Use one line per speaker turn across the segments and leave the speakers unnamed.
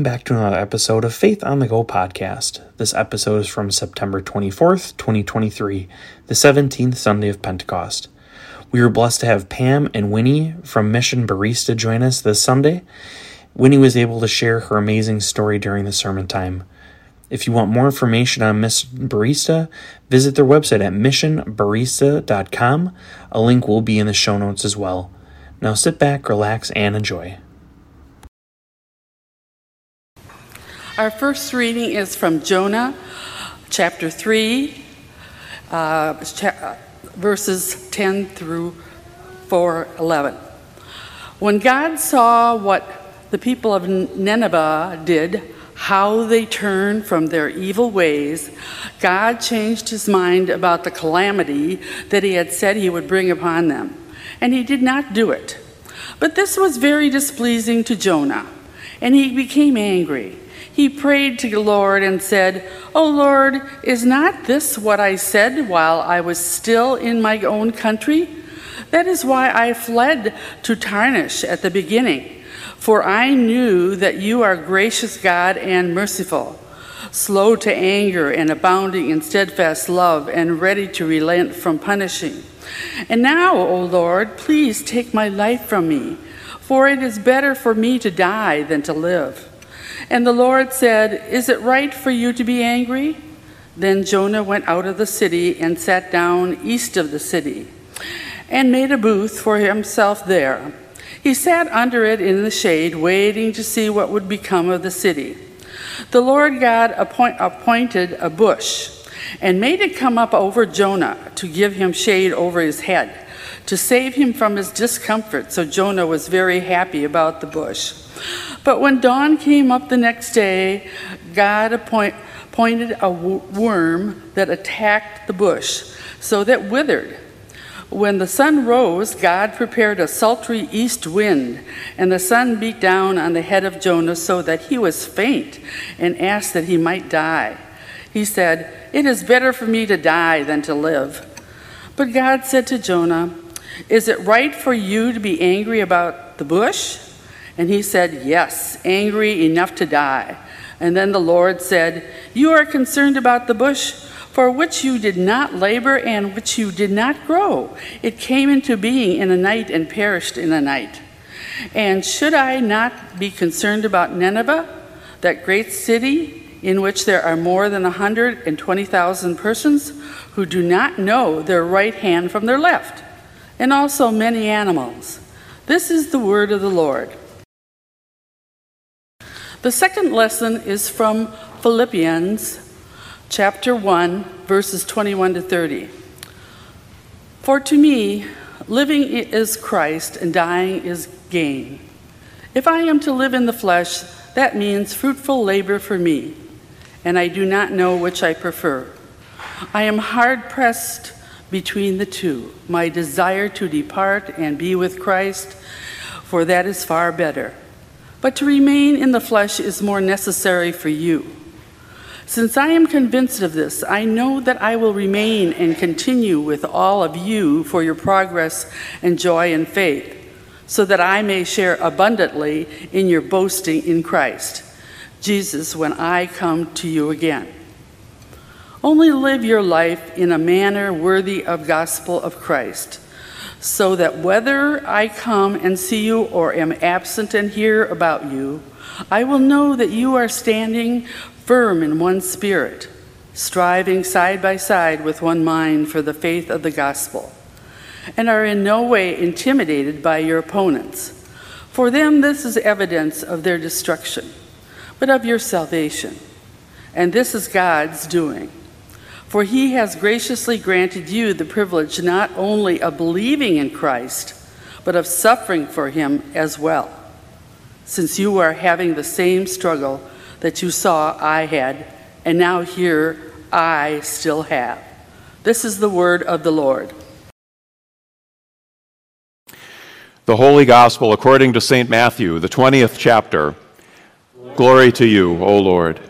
Welcome back to another episode of Faith on the Go podcast. This episode is from September 24th, 2023, the 17th Sunday of Pentecost. We were blessed to have Pam and Winnie from Mission Barista join us this Sunday. Winnie was able to share her amazing story during the sermon time. If you want more information on Mission Barista, visit their website at missionbarista.com. A link will be in the show notes as well. Now sit back, relax, and enjoy.
Our first reading is from Jonah chapter 3, uh, cha- verses 10 through 4 11. When God saw what the people of Nineveh did, how they turned from their evil ways, God changed his mind about the calamity that he had said he would bring upon them. And he did not do it. But this was very displeasing to Jonah, and he became angry. He prayed to the Lord and said, O Lord, is not this what I said while I was still in my own country? That is why I fled to Tarshish at the beginning, for I knew that you are gracious God and merciful, slow to anger and abounding in steadfast love, and ready to relent from punishing. And now, O Lord, please take my life from me, for it is better for me to die than to live. And the Lord said, Is it right for you to be angry? Then Jonah went out of the city and sat down east of the city and made a booth for himself there. He sat under it in the shade, waiting to see what would become of the city. The Lord God appoint, appointed a bush and made it come up over Jonah to give him shade over his head, to save him from his discomfort. So Jonah was very happy about the bush. But when dawn came up the next day, God appoint, appointed a worm that attacked the bush, so that withered. When the sun rose, God prepared a sultry east wind, and the sun beat down on the head of Jonah so that he was faint and asked that he might die. He said, It is better for me to die than to live. But God said to Jonah, Is it right for you to be angry about the bush? And he said, Yes, angry enough to die. And then the Lord said, You are concerned about the bush for which you did not labor and which you did not grow. It came into being in a night and perished in a night. And should I not be concerned about Nineveh, that great city in which there are more than 120,000 persons who do not know their right hand from their left, and also many animals? This is the word of the Lord. The second lesson is from Philippians chapter 1, verses 21 to 30. For to me, living is Christ and dying is gain. If I am to live in the flesh, that means fruitful labor for me, and I do not know which I prefer. I am hard pressed between the two my desire to depart and be with Christ, for that is far better. But to remain in the flesh is more necessary for you. Since I am convinced of this, I know that I will remain and continue with all of you for your progress and joy and faith, so that I may share abundantly in your boasting in Christ, Jesus, when I come to you again. Only live your life in a manner worthy of gospel of Christ so that whether I come and see you or am absent and hear about you, I will know that you are standing firm in one spirit, striving side by side with one mind for the faith of the gospel, and are in no way intimidated by your opponents. For them, this is evidence of their destruction, but of your salvation. And this is God's doing for he has graciously granted you the privilege not only of believing in Christ, but of suffering for him as well, since you are having the same struggle that you saw I had, and now here I still have. This is the word of the Lord.
The Holy Gospel according to St. Matthew, the 20th chapter. Glory to you, O Lord.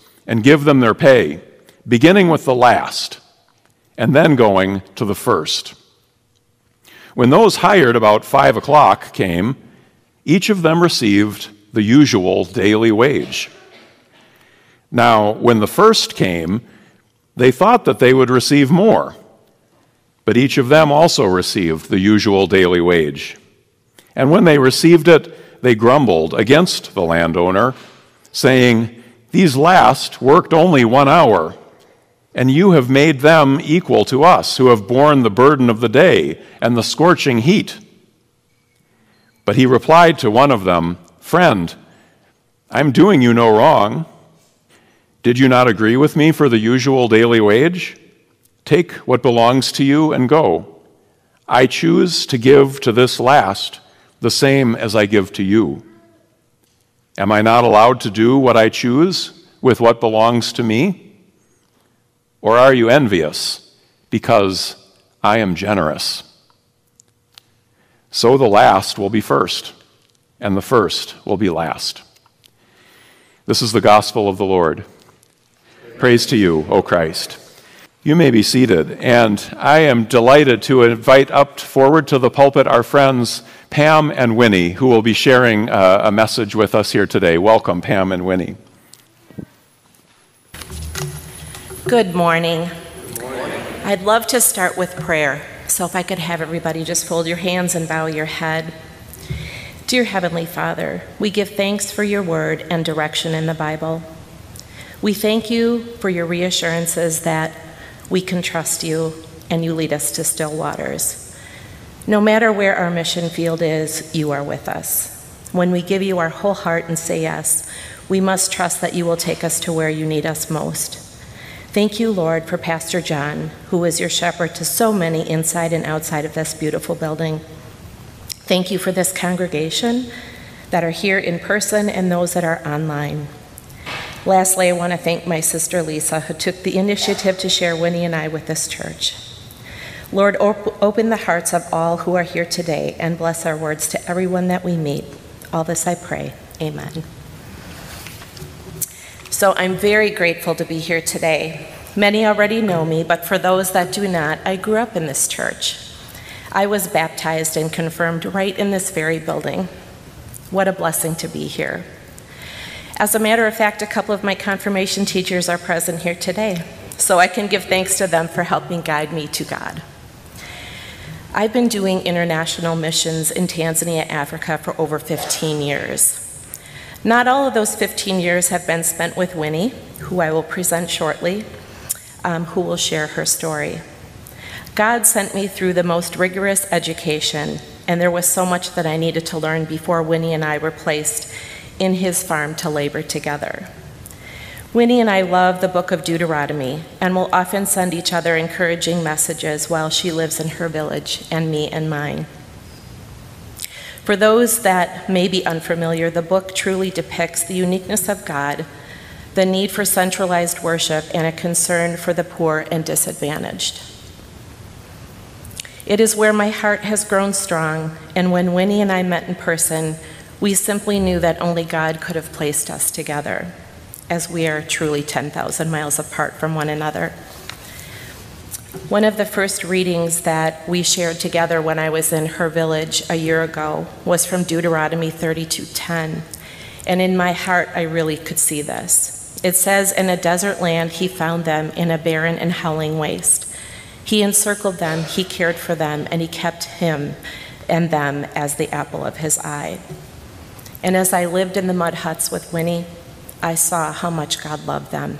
and give them their pay, beginning with the last, and then going to the first. When those hired about five o'clock came, each of them received the usual daily wage. Now, when the first came, they thought that they would receive more, but each of them also received the usual daily wage. And when they received it, they grumbled against the landowner, saying, These last worked only one hour, and you have made them equal to us, who have borne the burden of the day and the scorching heat. But he replied to one of them, Friend, I'm doing you no wrong. Did you not agree with me for the usual daily wage? Take what belongs to you and go. I choose to give to this last the same as I give to you. Am I not allowed to do what I choose with what belongs to me? Or are you envious because I am generous? So the last will be first and the first will be last. This is the gospel of the Lord. Praise to you, O Christ. You may be seated, and I am delighted to invite up forward to the pulpit our friends Pam and Winnie, who will be sharing uh, a message with us here today. Welcome, Pam and Winnie.
Good morning. Good morning. I'd love to start with prayer. So if I could have everybody just fold your hands and bow your head. Dear Heavenly Father, we give thanks for your word and direction in the Bible. We thank you for your reassurances that we can trust you and you lead us to still waters. No matter where our mission field is, you are with us. When we give you our whole heart and say yes, we must trust that you will take us to where you need us most. Thank you, Lord, for Pastor John, who is your shepherd to so many inside and outside of this beautiful building. Thank you for this congregation that are here in person and those that are online. Lastly, I want to thank my sister Lisa, who took the initiative to share Winnie and I with this church. Lord, op- open the hearts of all who are here today and bless our words to everyone that we meet. All this I pray. Amen. So I'm very grateful to be here today. Many already know me, but for those that do not, I grew up in this church. I was baptized and confirmed right in this very building. What a blessing to be here. As a matter of fact, a couple of my confirmation teachers are present here today, so I can give thanks to them for helping guide me to God. I've been doing international missions in Tanzania, Africa for over 15 years. Not all of those 15 years have been spent with Winnie, who I will present shortly, um, who will share her story. God sent me through the most rigorous education, and there was so much that I needed to learn before Winnie and I were placed in his farm to labor together. Winnie and I love the book of Deuteronomy and will often send each other encouraging messages while she lives in her village and me in mine. For those that may be unfamiliar, the book truly depicts the uniqueness of God, the need for centralized worship, and a concern for the poor and disadvantaged. It is where my heart has grown strong, and when Winnie and I met in person, we simply knew that only God could have placed us together, as we are truly 10,000 miles apart from one another. One of the first readings that we shared together when I was in her village a year ago was from Deuteronomy 32:10. And in my heart I really could see this. It says in a desert land he found them in a barren and howling waste. He encircled them, he cared for them, and he kept him and them as the apple of his eye. And as I lived in the mud huts with Winnie, I saw how much God loved them.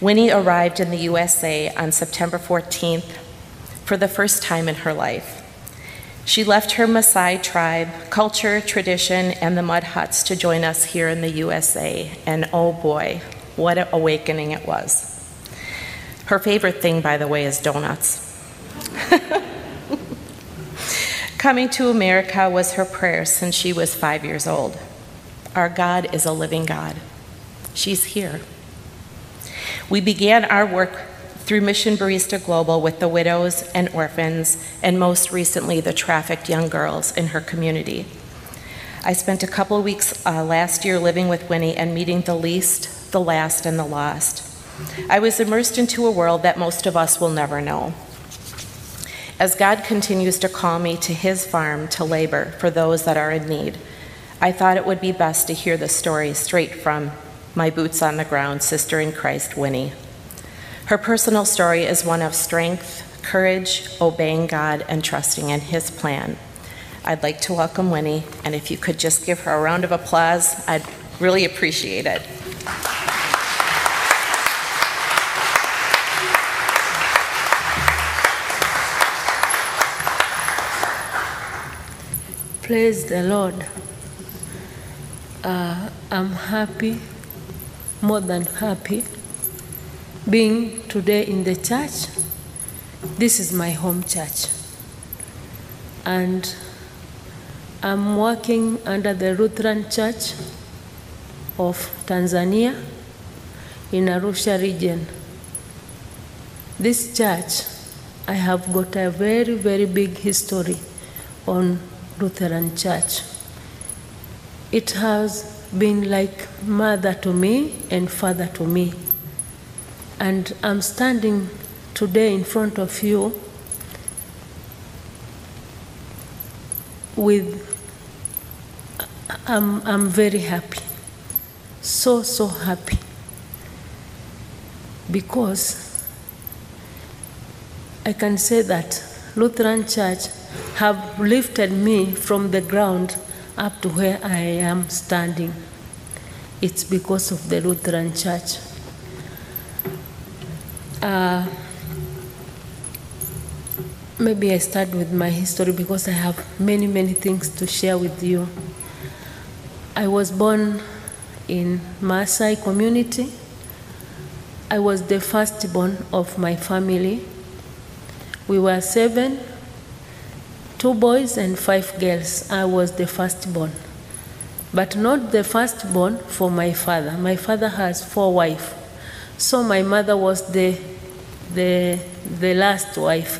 Winnie arrived in the USA on September 14th for the first time in her life. She left her Maasai tribe, culture, tradition, and the mud huts to join us here in the USA, and oh boy, what an awakening it was. Her favorite thing, by the way, is donuts. Coming to America was her prayer since she was five years old. Our God is a living God. She's here. We began our work through Mission Barista Global with the widows and orphans, and most recently, the trafficked young girls in her community. I spent a couple of weeks uh, last year living with Winnie and meeting the least, the last, and the lost. I was immersed into a world that most of us will never know. As God continues to call me to his farm to labor for those that are in need, I thought it would be best to hear the story straight from my boots on the ground sister in Christ, Winnie. Her personal story is one of strength, courage, obeying God, and trusting in his plan. I'd like to welcome Winnie, and if you could just give her a round of applause, I'd really appreciate it.
Praise the Lord. Uh, I'm happy, more than happy, being today in the church. This is my home church. And I'm working under the Lutheran Church of Tanzania in Arusha region. This church, I have got a very, very big history on Lutheran Church. It has been like mother to me and father to me. And I'm standing today in front of you with, I'm, I'm very happy. So, so happy. Because I can say that Lutheran Church have lifted me from the ground up to where I am standing. It's because of the Lutheran Church. Uh, maybe I start with my history because I have many, many things to share with you. I was born in Maasai community. I was the firstborn of my family. We were seven, two boys and five girls. I was the firstborn, but not the firstborn for my father. My father has four wives, so my mother was the the the last wife.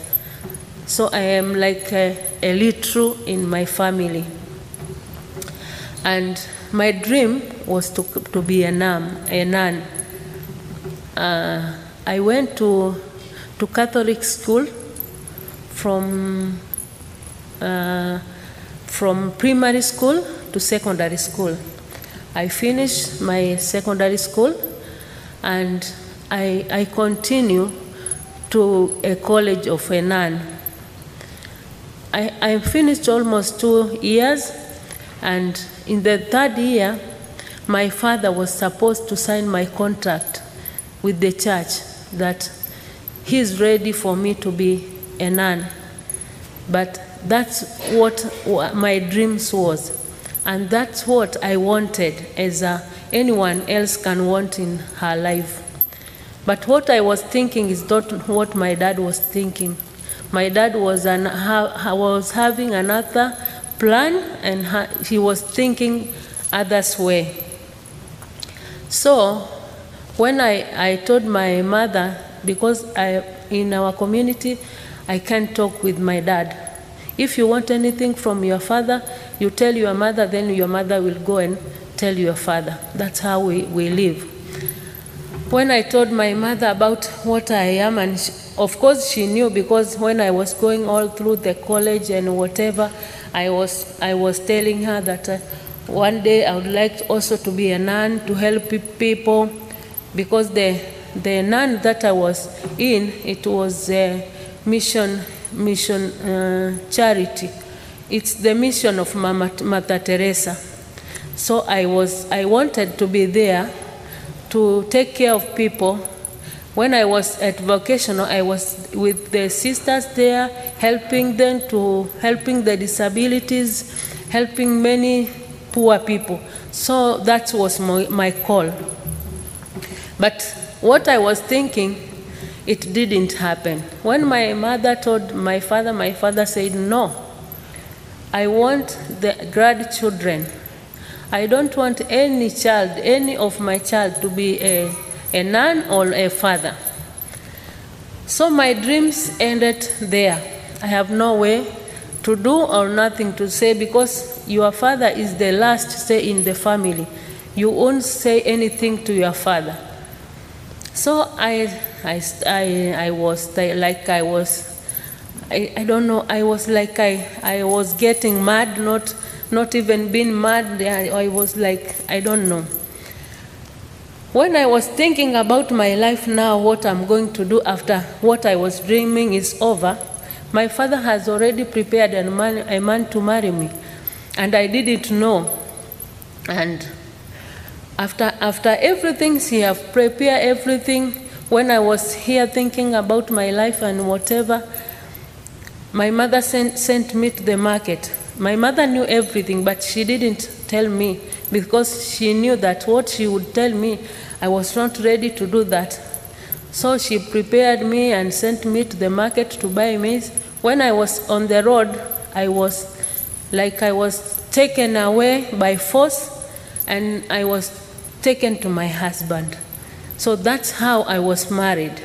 So I am like a, a little in my family, and my dream was to to be a nun. A nun. Uh, I went to to Catholic school from uh, from primary school to secondary school. I finished my secondary school and I, I continue to a college of a nun. I, I finished almost two years, and in the third year, my father was supposed to sign my contract with the church that he's ready for me to be a nun. But that's what my dreams was. And that's what I wanted as uh, anyone else can want in her life. But what I was thinking is not what my dad was thinking. My dad was, an, ha, was having another plan and ha, he was thinking others way. So when I, I told my mother, because I, in our community, I can't talk with my dad. If you want anything from your father, you tell your mother, then your mother will go and tell your father. That's how we, we live. When I told my mother about what I am, and she, of course she knew because when I was going all through the college and whatever, I was, I was telling her that uh, one day I would like also to be a nun to help people because the, the nun that I was in, it was a mission mission uh, charity it's the mission of Mama, Mother Teresa. So I was, I wanted to be there to take care of people. When I was at vocational, I was with the sisters there, helping them to helping the disabilities, helping many poor people. So that was my, my call. But what I was thinking, it didn't happen. When my mother told my father, my father said, No, I want the grandchildren. I don't want any child, any of my child to be a, a nun or a father. So my dreams ended there. I have no way to do or nothing to say because your father is the last say in the family. You won't say anything to your father. So I, I, I, I was like I was, I, I don't know, I was like I, I was getting mad, not, not even being mad. I, I was like, I don't know. When I was thinking about my life now, what I'm going to do after what I was dreaming is over, my father has already prepared a man, a man to marry me, and I didn't know. And after, after everything, he have prepared everything. When I was here thinking about my life and whatever, my mother sent, sent me to the market. My mother knew everything, but she didn't tell me because she knew that what she would tell me, I was not ready to do that. So she prepared me and sent me to the market to buy maize. When I was on the road, I was like I was taken away by force and I was taken to my husband. So that's how I was married.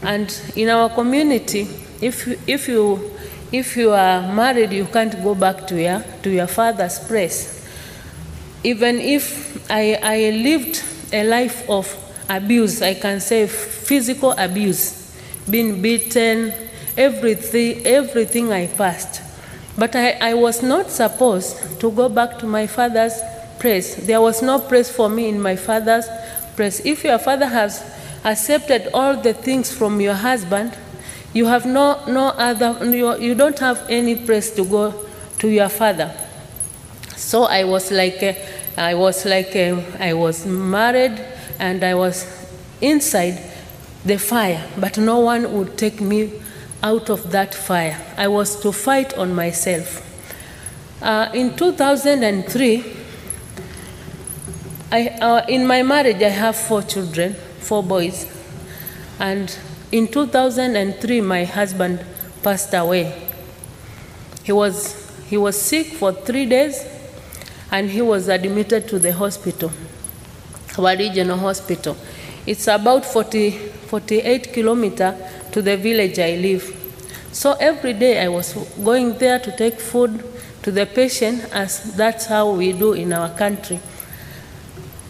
And in our community, if, if, you, if you are married, you can't go back to your, to your father's place. Even if I, I lived a life of abuse, I can say physical abuse, being beaten, everything, everything I passed. But I, I was not supposed to go back to my father's place. There was no place for me in my father's If your father has accepted all the things from your husband, you have no, no other, you, you don't have any place to go to your father. So I was like, uh, I was like, uh, I was married and I was inside the fire, but no one would take me out of that fire. I was to fight on myself. Uh, in 2003, I, uh, in my marriage, I have four children, four boys. And in 2003, my husband passed away. He was, he was sick for three days and he was admitted to the hospital, our regional hospital. It's about 40, 48 kilometers to the village I live. So every day I was going there to take food to the patient, as that's how we do in our country.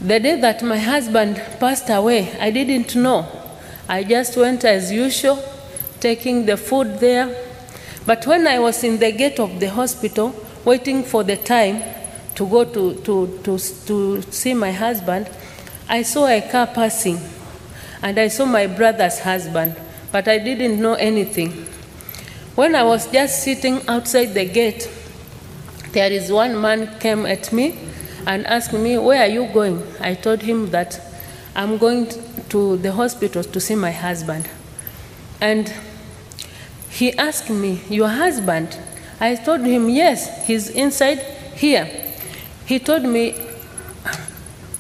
The day that my husband passed away, I didn't know. I just went as usual, taking the food there. But when I was in the gate of the hospital, waiting for the time to go to, to, to, to see my husband, I saw a car passing and I saw my brother's husband, but I didn't know anything. When I was just sitting outside the gate, there is one man came at me and asked me, Where are you going? I told him that I'm going to the hospital to see my husband. And he asked me, Your husband? I told him, Yes, he's inside here. He told me,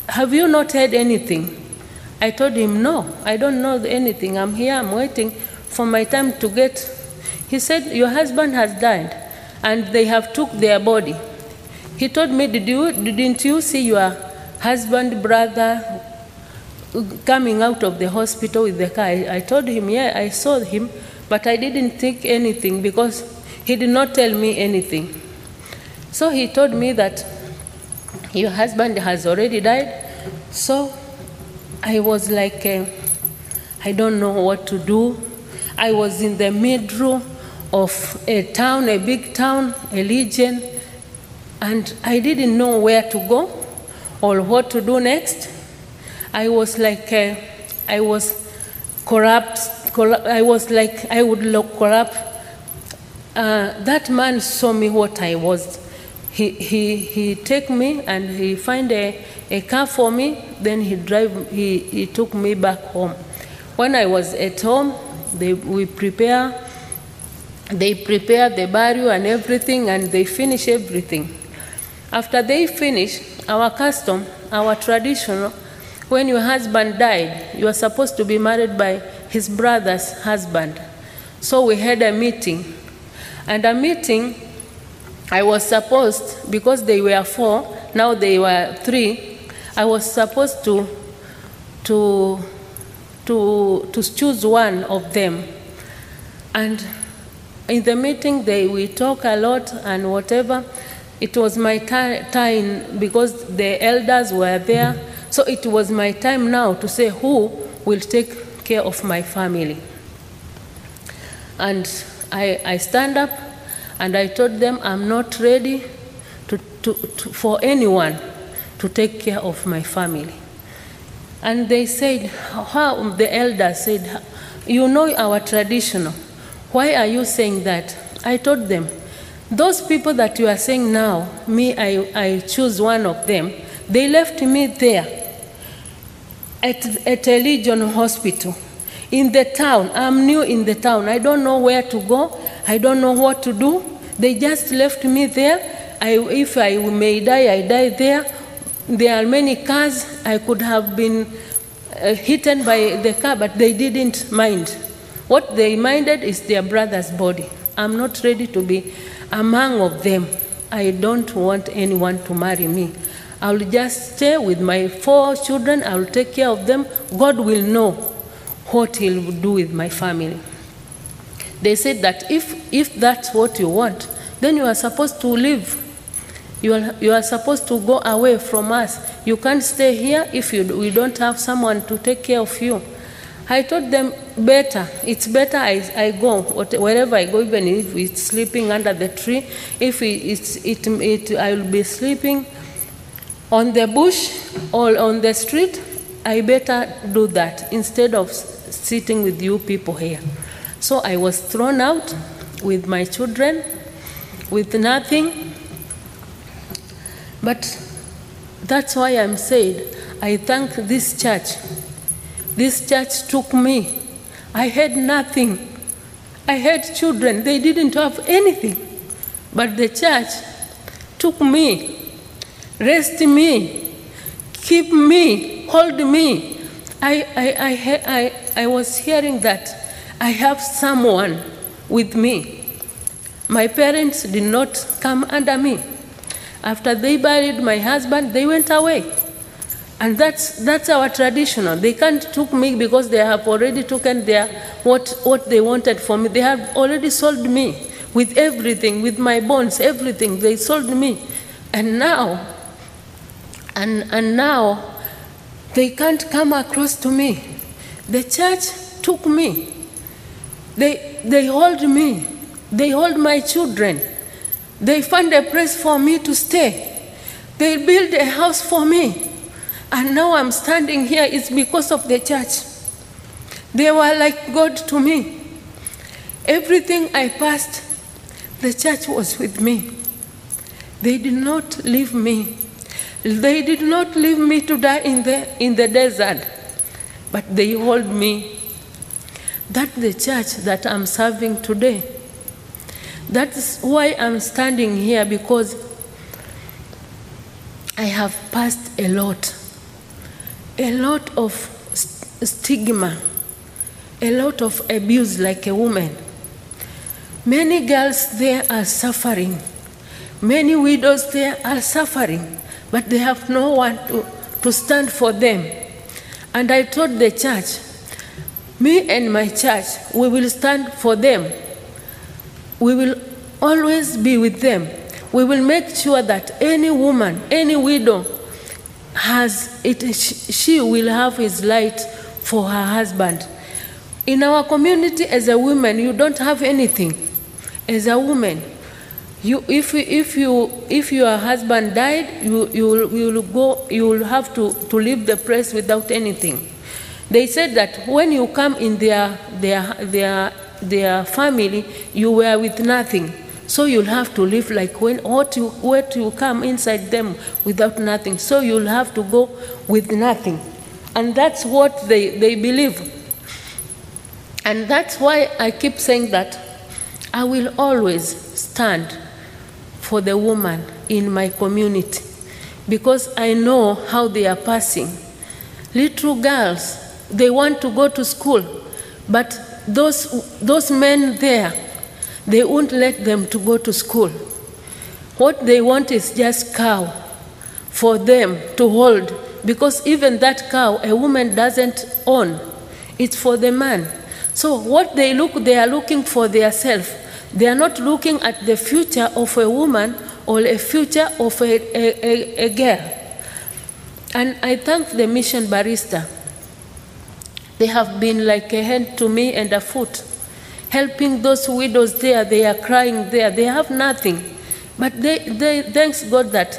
Have you not heard anything? I told him, No, I don't know anything. I'm here, I'm waiting for my time to get. He said, Your husband has died and they have took their body. He told me, Did you, Didn't you see your husband, brother coming out of the hospital with the car? I, I told him, Yeah, I saw him, but I didn't think anything because he did not tell me anything. So he told me that your husband has already died. So I was like, uh, I don't know what to do. I was in the middle of a town, a big town, a legion, and I didn't know where to go or what to do next. I was like, uh, I was corrupt, corrupt, I was like, I would look corrupt. uh, that man saw me what I was. He, he, he take me and he find a, a car for me, then he drive, he, he took me back home. When I was at home, they, we prepare, they prepare the burial and everything and they finish everything. After they finish, our custom, our tradition, when your husband died, you are supposed to be married by his brother's husband. So we had a meeting. And a meeting, I was supposed, because they were four, now they were three, I was supposed to, to, to, to choose one of them. And in the meeting, they, we talk a lot and whatever. It was my time because the elders were there. So it was my time now to say who will take care of my family. And I, I stand up and I told them I'm not ready to, to, to, for anyone to take care of my family. And they said, how, the elders said, you know our traditional. Why are you saying that? I told them, those people that you are saying now, me, I, I choose one of them, they left me there at, at a Legion hospital in the town. I'm new in the town. I don't know where to go. I don't know what to do. They just left me there. I, if I may die, I die there. There are many cars. I could have been uh, by the car, but they didn't mind. What they minded is their brother's body. I'm not ready to be among of them. I don't want anyone to marry me. I'll just stay with my four children. I'll take care of them. God will know what He'll do with my family. They said that if, if that's what you want, then you are supposed to leave. You are, you are supposed to go away from us. You can't stay here if you, we don't have someone to take care of you. I told them, better, it's better I, I go, wherever I go, even if it's sleeping under the tree, if it, it's, it, it, I'll be sleeping on the bush or on the street, I better do that instead of sitting with you people here. So I was thrown out with my children, with nothing. But that's why I'm said, I thank this church. This church took me. I had nothing. I had children. They didn't have anything. But the church took me, raised me, keep me, hold me. I, I, I, I, I was hearing that I have someone with me. My parents did not come under me. After they buried my husband, they went away. And that's, that's our traditional. They can't took me because they have already taken their, what, what they wanted from me. They have already sold me with everything, with my bones, everything. They sold me. And now, and, and now, they can't come across to me. The church took me. They, they hold me. They hold my children. They find a place for me to stay. They build a house for me. And now I'm standing here, it's because of the church. They were like God to me. Everything I passed, the church was with me. They did not leave me. They did not leave me to die in the, in the desert, but they hold me. That's the church that I'm serving today. That's why I'm standing here because I have passed a lot, a lot of st- stigma, a lot of abuse like a woman. Many girls there are suffering. Many widows there are suffering, but they have no one to, to stand for them. And I told the church, me and my church, we will stand for them. We will always be with them. We will make sure that any woman, any widow, has it, she will have his light for her husband. In our community, as a woman, you don't have anything. As a woman, you, if, if, you, if your husband died, you, you, will, you will go, you will have to, to leave the place without anything. They said that when you come in their, their, their their family, you were with nothing. So you'll have to live like when what you what you come inside them without nothing. So you'll have to go with nothing. And that's what they, they believe. And that's why I keep saying that I will always stand for the woman in my community because I know how they are passing. Little girls, they want to go to school, but those, those men there, they won't let them to go to school. What they want is just cow for them to hold because even that cow a woman doesn't own. It's for the man. So what they look, they are looking for their self. They are not looking at the future of a woman or a future of a, a, a, a girl. And I thank the mission barista. They have been like a hand to me and a foot, helping those widows there. They are crying there. They have nothing. But they, they thanks God that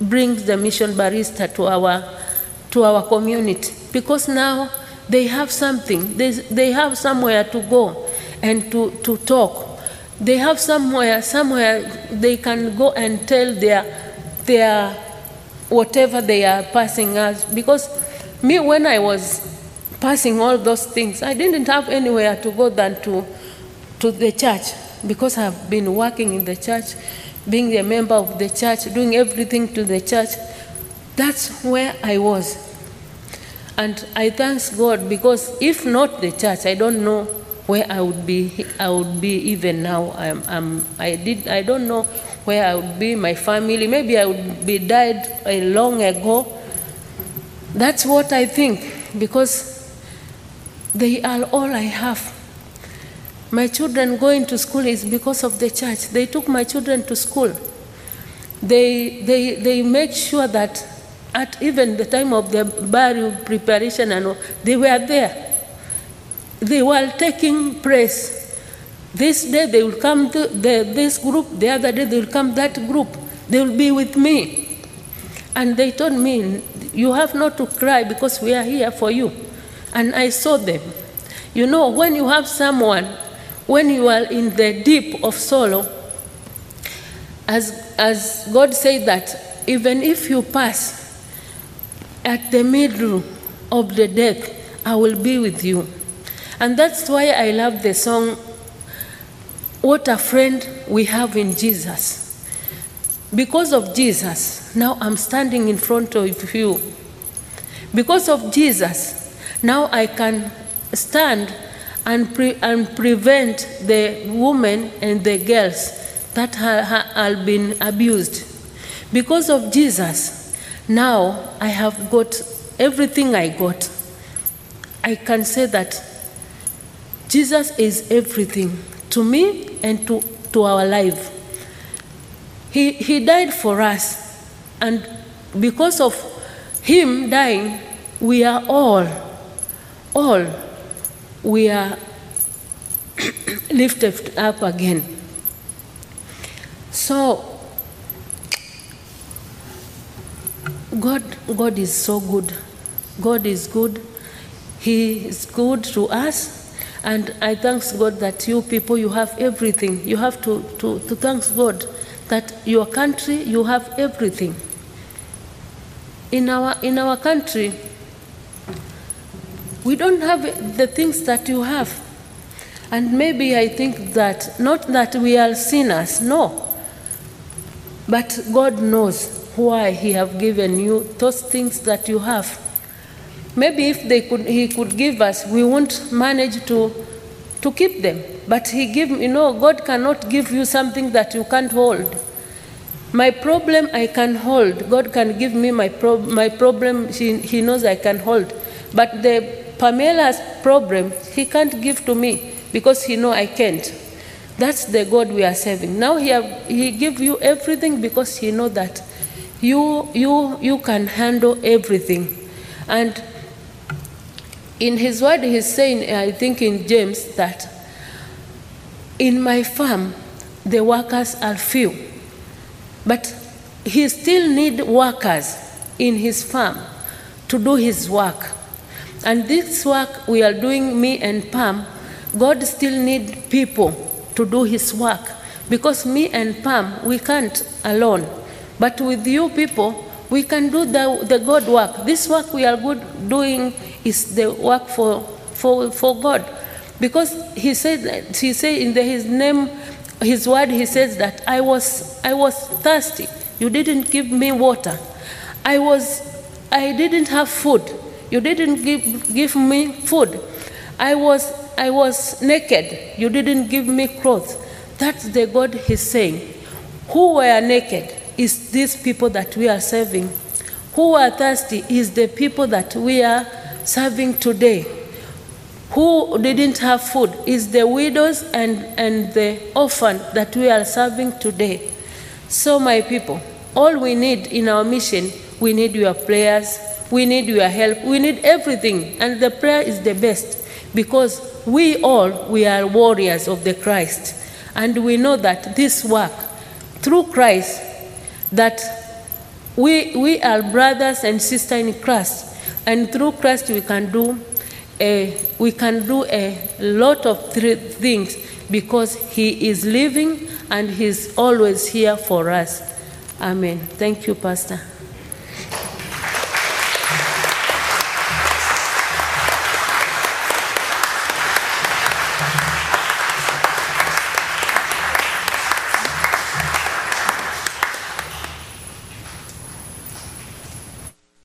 brings the mission barista to our, to our community because now they have something. They, they have somewhere to go and to, to talk. They have somewhere, somewhere they can go and tell their, their whatever they are passing us. Because me, when I was passing all those things, I didn't have anywhere to go than to, to the church because I've been working in the church, being a member of the church, doing everything to the church. That's where I was. And I thank God because if not the church, I don't know where I would be. I would be even now. I'm, I'm, I did. I don't know where I would be. My family. Maybe I would be died a long ago. That's what I think because they are all I have. My children going to school is because of the church. They took my children to school. They, they, they make sure that at even the time of the burial preparation and all, they were there. They were taking praise. This day they will come to the, this group, the other day they will come that group. They will be with me. And they told me, You have not to cry because we are here for you. And I saw them. You know, when you have someone, when you are in the deep of sorrow, as, as God said that even if you pass at the middle of the death, I will be with you. And that's why I love the song, What a Friend We Have in Jesus. Because of Jesus, now I'm standing in front of you. Because of Jesus, now I can stand and, pre- and prevent the women and the girls that ha- ha- have been abused. Because of Jesus, now I have got everything I got. I can say that Jesus is everything to me and to, to our life. He, he died for us, and because of Him dying, we are all, all, we are lifted up again. So, God, God is so good. God is good. He is good to us. And I thank God that you people, you have everything. You have to, to, to thank God that your country, you have everything. In our, in our country, we don't have the things that you have. And maybe I think that, not that we are sinners, no. But God knows why He have given you those things that you have. Maybe if they could, He could give us, we won't manage to, to keep them. But He give, you know, God cannot give you something that you can't hold. My problem I can hold. God can give me my, my problem, he, he knows I can hold. But the Pamela's problem, He can't give to me because He know I can't. That's the God we are serving. Now He, have, he give you everything because He know that you, you, you can handle everything. And in His word, He's saying, I think in James, that in my farm, the workers are few. But he still need workers in his farm to do his work. And this work we are doing, me and Pam, God still need people to do his work because me and Pam, we can't alone. But with you people, we can do the, the God work. This work we are good doing is the work for, for, for God. Because he said, he said in the, his name, his word, he says that I was, I was thirsty. You didn't give me water. I was, I didn't have food. You didn't give, give me food. I was, I was naked. You didn't give me clothes. That's the God he's saying. Who were naked is these people that we are serving. Who are thirsty is the people that we are serving today. Who didn't have food is the widows and, and the orphan that we are serving today. So, my people, all we need in our mission, we need your prayers, we need your help, we need everything. And the prayer is the best because we all, we are warriors of the Christ. And we know that this work, through Christ, that we, we are brothers and sisters in Christ. And through Christ, we can do a, we can do a lot of things because He is living and He's always here for us. Amen. Thank you, Pastor.